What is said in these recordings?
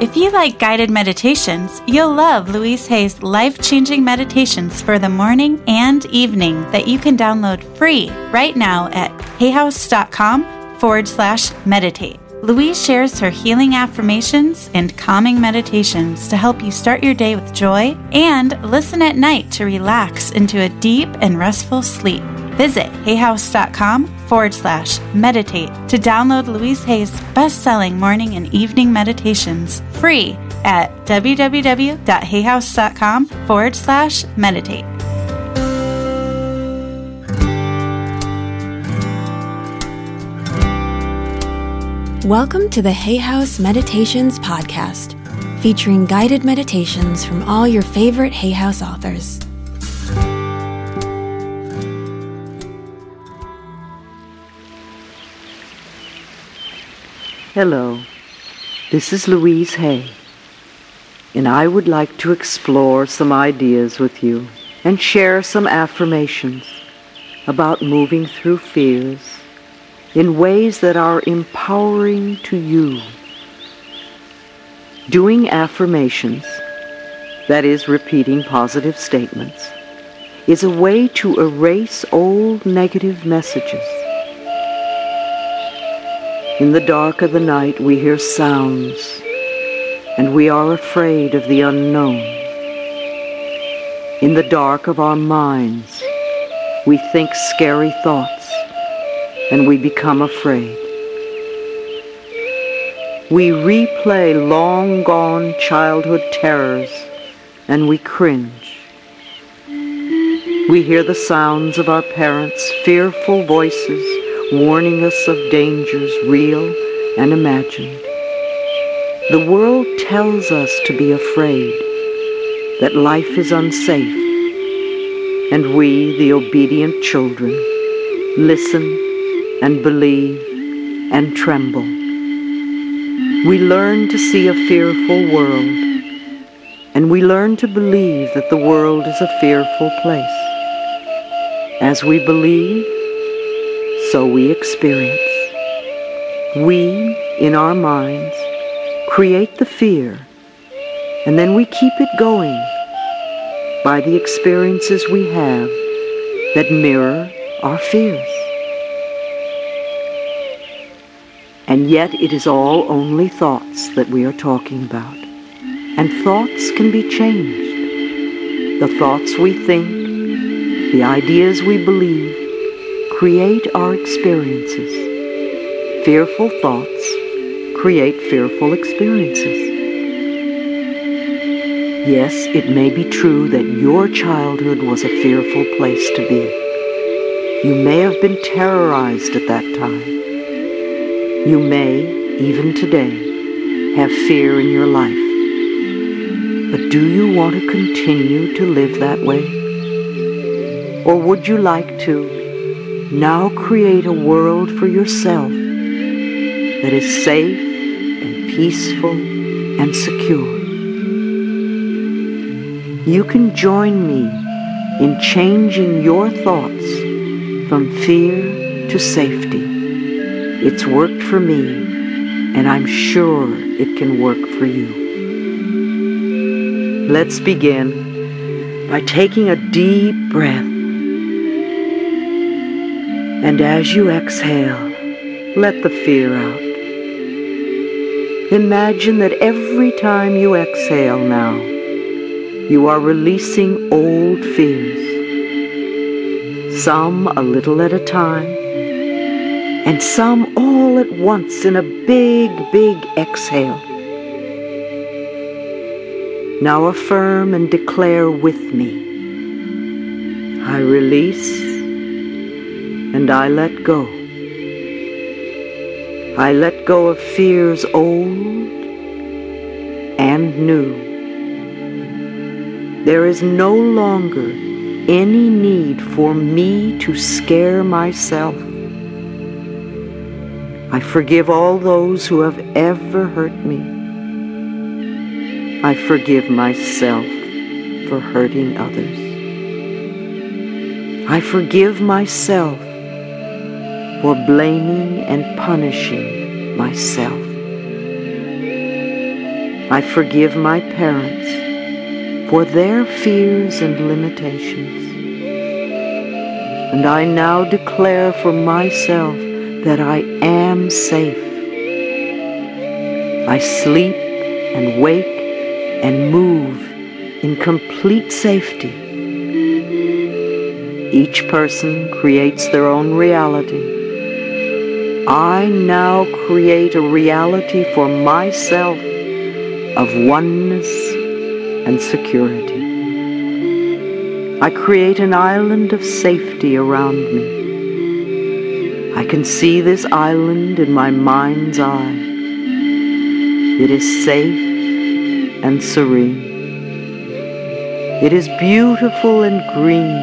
If you like guided meditations, you'll love Louise Hay's life changing meditations for the morning and evening that you can download free right now at hayhouse.com forward slash meditate. Louise shares her healing affirmations and calming meditations to help you start your day with joy and listen at night to relax into a deep and restful sleep. Visit hayhouse.com forward slash meditate to download Louise Hay's best selling morning and evening meditations free at www.hayhouse.com forward slash meditate. Welcome to the Hay House Meditations Podcast, featuring guided meditations from all your favorite Hay House authors. Hello, this is Louise Hay, and I would like to explore some ideas with you and share some affirmations about moving through fears in ways that are empowering to you. Doing affirmations, that is, repeating positive statements, is a way to erase old negative messages in the dark of the night we hear sounds, and we are afraid of the unknown. In the dark of our minds, we think scary thoughts, and we become afraid. We replay long gone childhood terrors, and we cringe. We hear the sounds of our parents' fearful voices warning us of dangers real and imagined. The world tells us to be afraid, that life is unsafe, and we, the obedient children, listen and believe and tremble. We learn to see a fearful world, and we learn to believe that the world is a fearful place. As we believe, so we experience. We, in our minds, create the fear, and then we keep it going by the experiences we have that mirror our fears. And yet it is all only thoughts that we are talking about. And thoughts can be changed. The thoughts we think, the ideas we believe, create our experiences. Fearful thoughts create fearful experiences. Yes, it may be true that your childhood was a fearful place to be. You may have been terrorized at that time. You may, even today, have fear in your life. But do you want to continue to live that way? Or would you like to now create a world for yourself that is safe and peaceful and secure. You can join me in changing your thoughts from fear to safety. It's worked for me, and I'm sure it can work for you. Let's begin by taking a deep breath and as you exhale, let the fear out. Imagine that every time you exhale now, you are releasing old fears. Some a little at a time, and some all at once in a big, big exhale. Now affirm and declare with me. I release and I let go. I let go of fears old and new. There is no longer any need for me to scare myself. I forgive all those who have ever hurt me. I forgive myself for hurting others. I forgive myself for blaming and punishing myself. I forgive my parents for their fears and limitations. And I now declare for myself that I am safe. I sleep and wake and move in complete safety. Each person creates their own reality. I now create a reality for myself of oneness and security. I create an island of safety around me. I can see this island in my mind's eye. It is safe and serene. It is beautiful and green.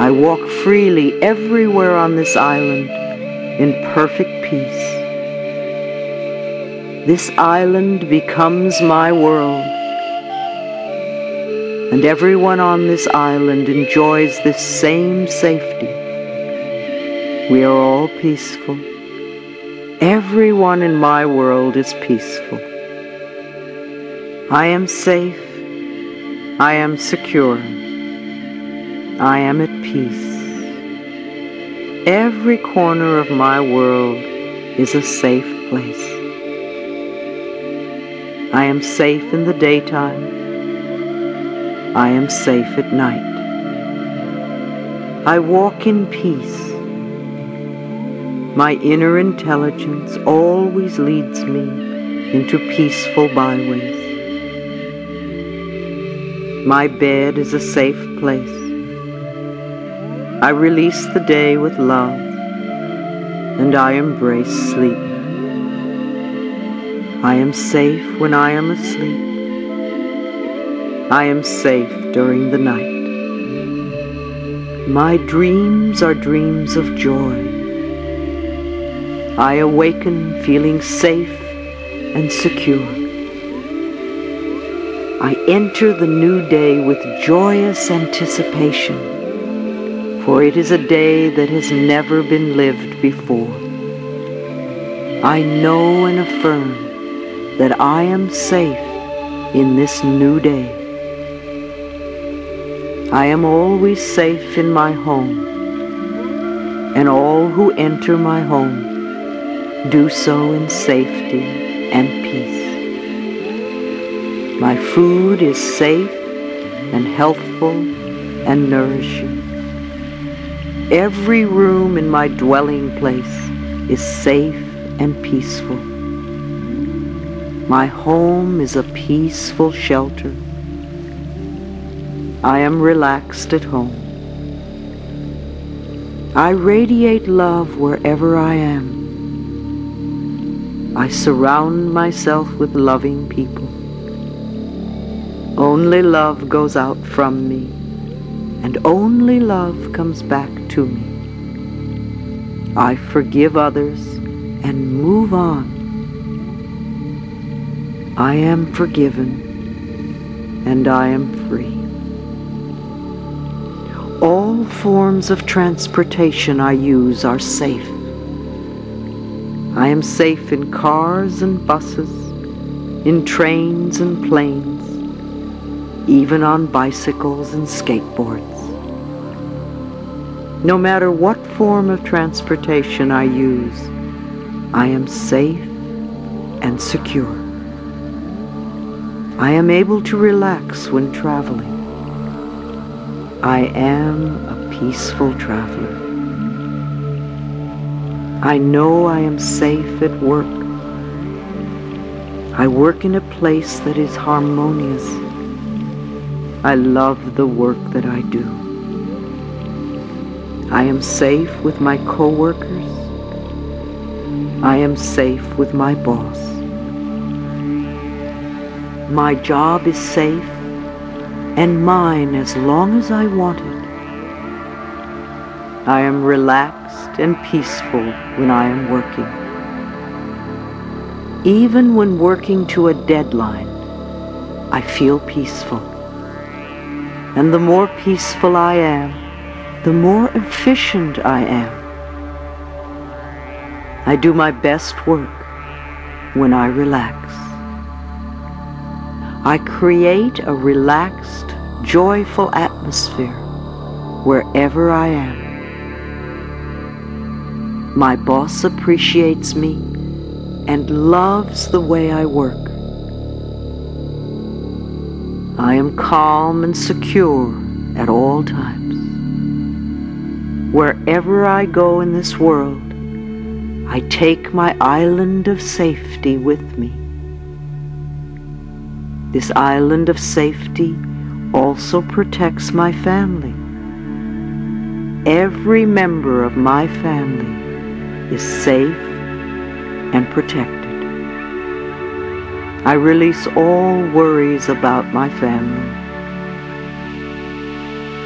I walk freely everywhere on this island in perfect peace. This island becomes my world and everyone on this island enjoys this same safety. We are all peaceful. Everyone in my world is peaceful. I am safe. I am secure. I am at peace. Every corner of my world is a safe place. I am safe in the daytime. I am safe at night. I walk in peace. My inner intelligence always leads me into peaceful byways. My bed is a safe place. I release the day with love, and I embrace sleep. I am safe when I am asleep. I am safe during the night. My dreams are dreams of joy. I awaken feeling safe and secure. I enter the new day with joyous anticipation, for it is a day that has never been lived before. I know and affirm that I am safe in this new day. I am always safe in my home, and all who enter my home do so in safety and peace. My food is safe and healthful and nourishing. Every room in my dwelling place is safe and peaceful. My home is a peaceful shelter I am relaxed at home. I radiate love wherever I am. I surround myself with loving people. Only love goes out from me, and only love comes back to me. I forgive others and move on. I am forgiven, and I am free. All forms of transportation I use are safe. I am safe in cars and buses, in trains and planes, even on bicycles and skateboards. No matter what form of transportation I use, I am safe and secure. I am able to relax when traveling. I am a peaceful traveler. I know I am safe at work. I work in a place that is harmonious. I love the work that I do. I am safe with my coworkers. I am safe with my boss. My job is safe and mine as long as I want it. I am relaxed and peaceful when I am working. Even when working to a deadline, I feel peaceful. And the more peaceful I am, the more efficient I am. I do my best work when I relax. I create a relaxed, joyful atmosphere wherever I am. My boss appreciates me and loves the way I work. I am calm and secure at all times. Wherever I go in this world, I take my island of safety with me. This island of safety also protects my family. Every member of my family is safe and protected. I release all worries about my family.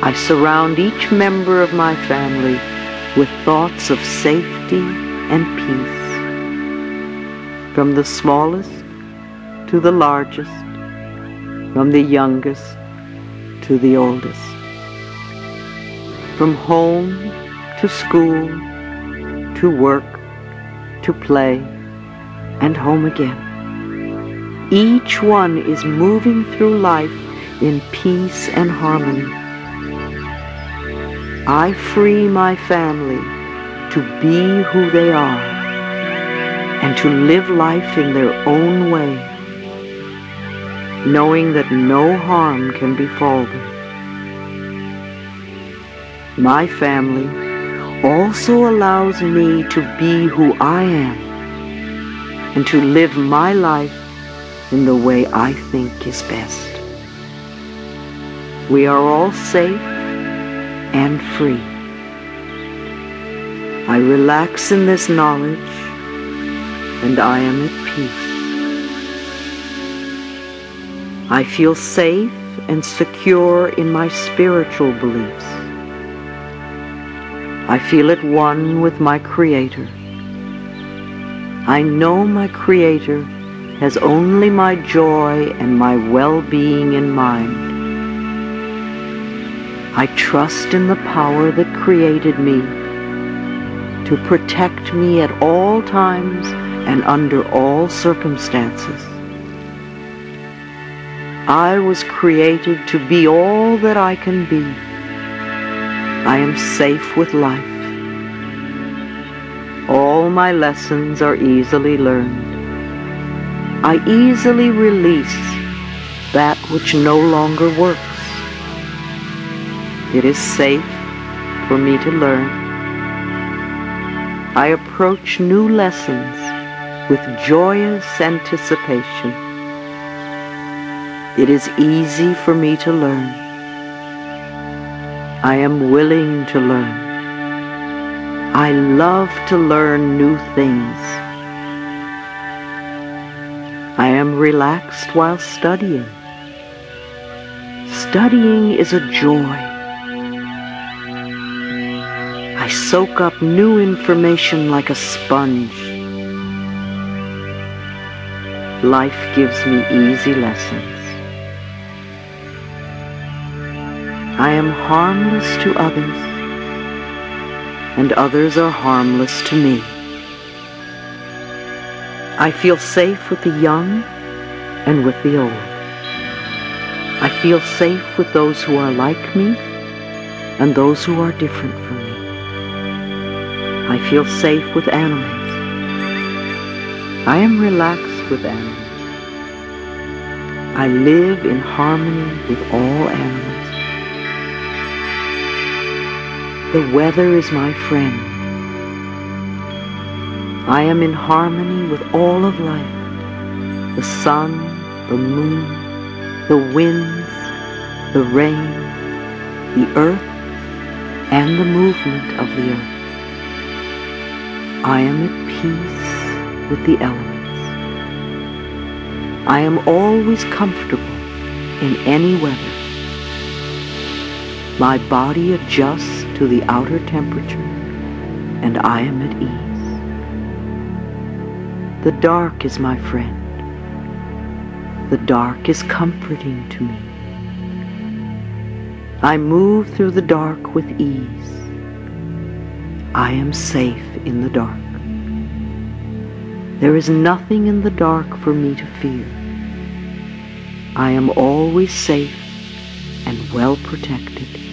I surround each member of my family with thoughts of safety and peace. From the smallest to the largest, from the youngest to the oldest. From home to school to work, to play, and home again. Each one is moving through life in peace and harmony. I free my family to be who they are and to live life in their own way, knowing that no harm can befall them. My family also allows me to be who I am and to live my life in the way I think is best. We are all safe and free. I relax in this knowledge and I am at peace. I feel safe and secure in my spiritual beliefs. I feel at one with my Creator. I know my Creator has only my joy and my well-being in mind. I trust in the power that created me to protect me at all times and under all circumstances. I was created to be all that I can be. I am safe with life. All my lessons are easily learned. I easily release that which no longer works. It is safe for me to learn. I approach new lessons with joyous anticipation. It is easy for me to learn. I am willing to learn. I love to learn new things. I am relaxed while studying. Studying is a joy. I soak up new information like a sponge. Life gives me easy lessons. I am harmless to others, and others are harmless to me. I feel safe with the young and with the old. I feel safe with those who are like me and those who are different from me. I feel safe with animals. I am relaxed with animals. I live in harmony with all animals. The weather is my friend. I am in harmony with all of life. The sun, the moon, the winds, the rain, the earth, and the movement of the earth. I am at peace with the elements. I am always comfortable in any weather. My body adjusts to the outer temperature, and I am at ease. The dark is my friend. The dark is comforting to me. I move through the dark with ease. I am safe in the dark. There is nothing in the dark for me to fear. I am always safe and well protected.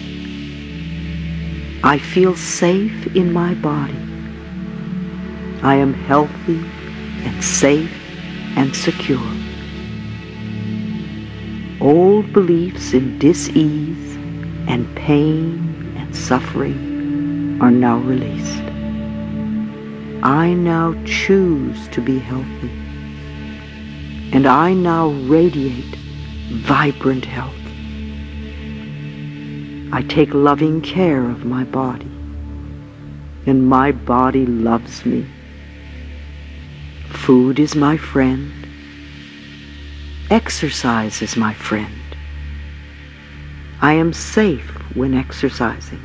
I feel safe in my body. I am healthy and safe and secure. Old beliefs in dis-ease and pain and suffering are now released. I now choose to be healthy. And I now radiate vibrant health. I take loving care of my body. And my body loves me. Food is my friend. Exercise is my friend. I am safe when exercising.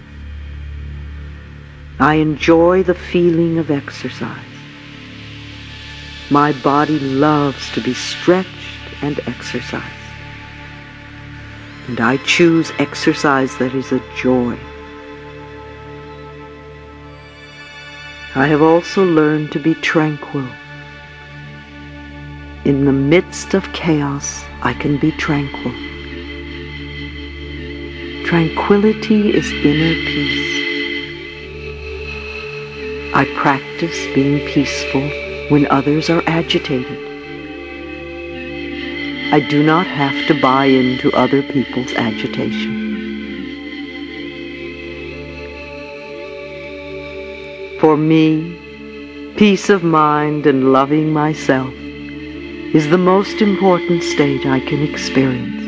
I enjoy the feeling of exercise. My body loves to be stretched and exercised. And I choose exercise that is a joy. I have also learned to be tranquil. In the midst of chaos, I can be tranquil. Tranquility is inner peace. I practice being peaceful when others are agitated. I do not have to buy into other people's agitation. For me, peace of mind and loving myself is the most important state I can experience.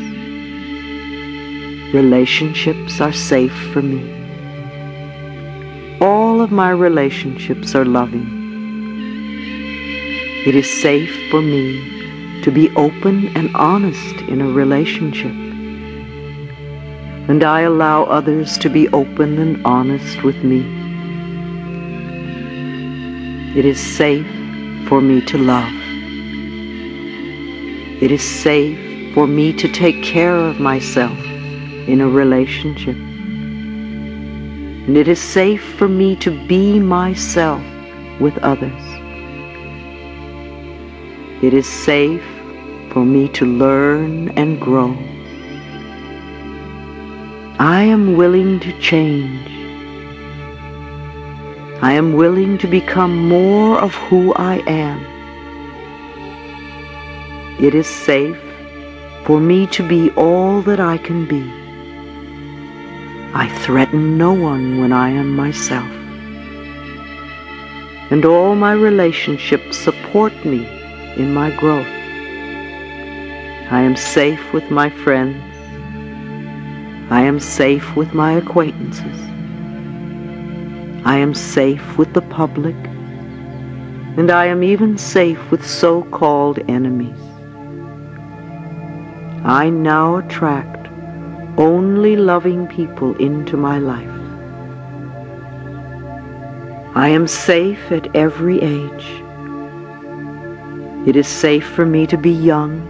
Relationships are safe for me all of my relationships are loving. It is safe for me to be open and honest in a relationship. And I allow others to be open and honest with me. It is safe for me to love. It is safe for me to take care of myself in a relationship and it is safe for me to be myself with others. It is safe for me to learn and grow. I am willing to change. I am willing to become more of who I am. It is safe for me to be all that I can be. I threaten no one when I am myself. And all my relationships support me in my growth. I am safe with my friends. I am safe with my acquaintances. I am safe with the public. And I am even safe with so-called enemies. I now attract only loving people into my life. I am safe at every age. It is safe for me to be young,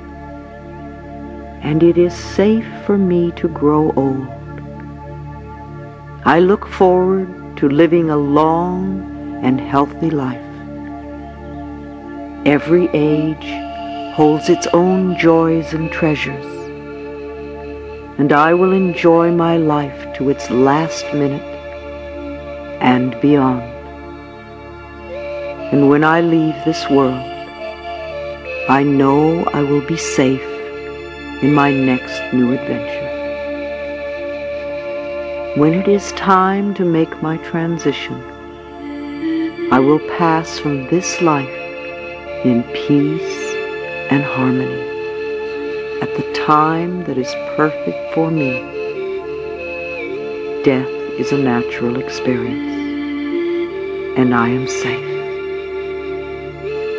and it is safe for me to grow old. I look forward to living a long and healthy life. Every age holds its own joys and treasures and I will enjoy my life to its last minute and beyond. And when I leave this world, I know I will be safe in my next new adventure. When it is time to make my transition, I will pass from this life in peace and harmony at the time that is perfect for me. Death is a natural experience, and I am safe.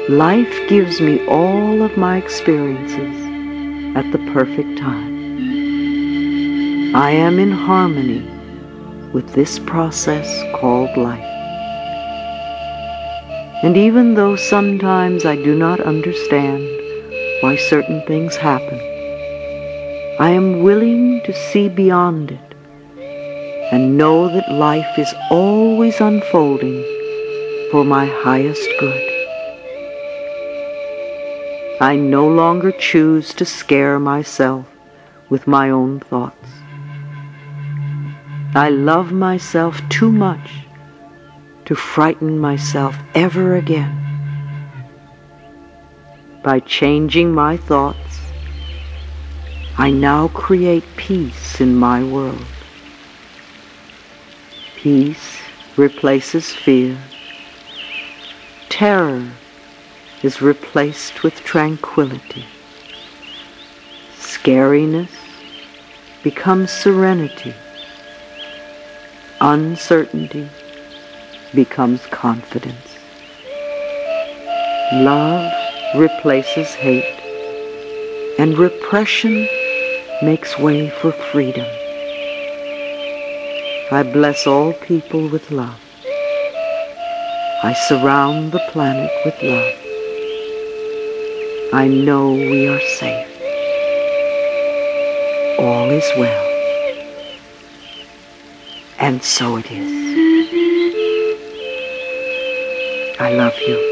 Life gives me all of my experiences at the perfect time. I am in harmony with this process called life. And even though sometimes I do not understand why certain things happen, I am willing to see beyond it and know that life is always unfolding for my highest good. I no longer choose to scare myself with my own thoughts. I love myself too much to frighten myself ever again. By changing my thoughts, I now create peace in my world. Peace replaces fear. Terror is replaced with tranquility. Scariness becomes serenity. Uncertainty becomes confidence. Love replaces hate, and repression makes way for freedom. I bless all people with love. I surround the planet with love. I know we are safe. All is well. And so it is. I love you.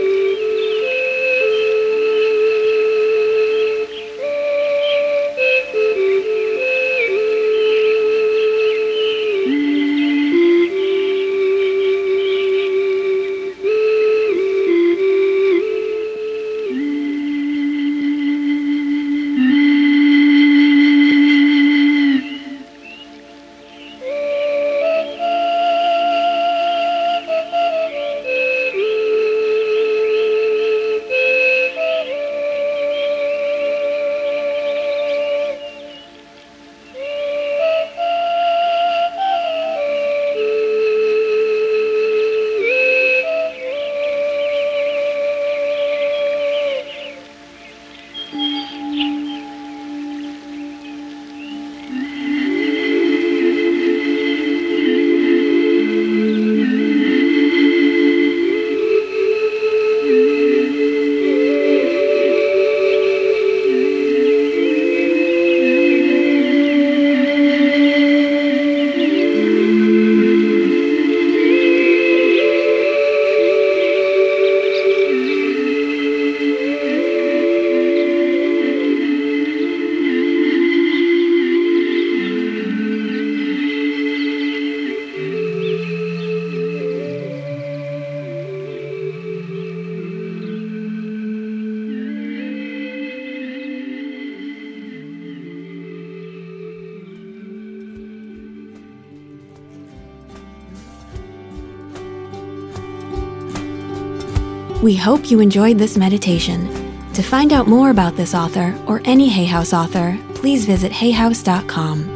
We hope you enjoyed this meditation. To find out more about this author or any Hay House author, please visit hayhouse.com.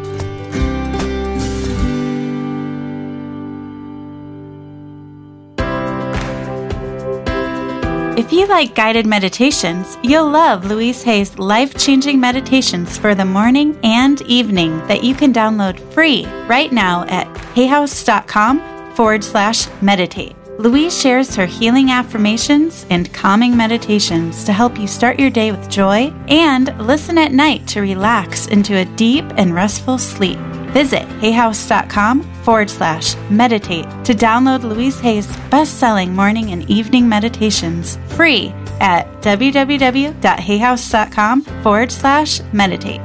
If you like guided meditations, you'll love Louise Hay's life changing meditations for the morning and evening that you can download free right now at hayhouse.com forward slash meditate. Louise shares her healing affirmations and calming meditations to help you start your day with joy and listen at night to relax into a deep and restful sleep. Visit hayhouse.com forward slash meditate to download Louise Hay's best selling morning and evening meditations free at www.hayhouse.com forward slash meditate.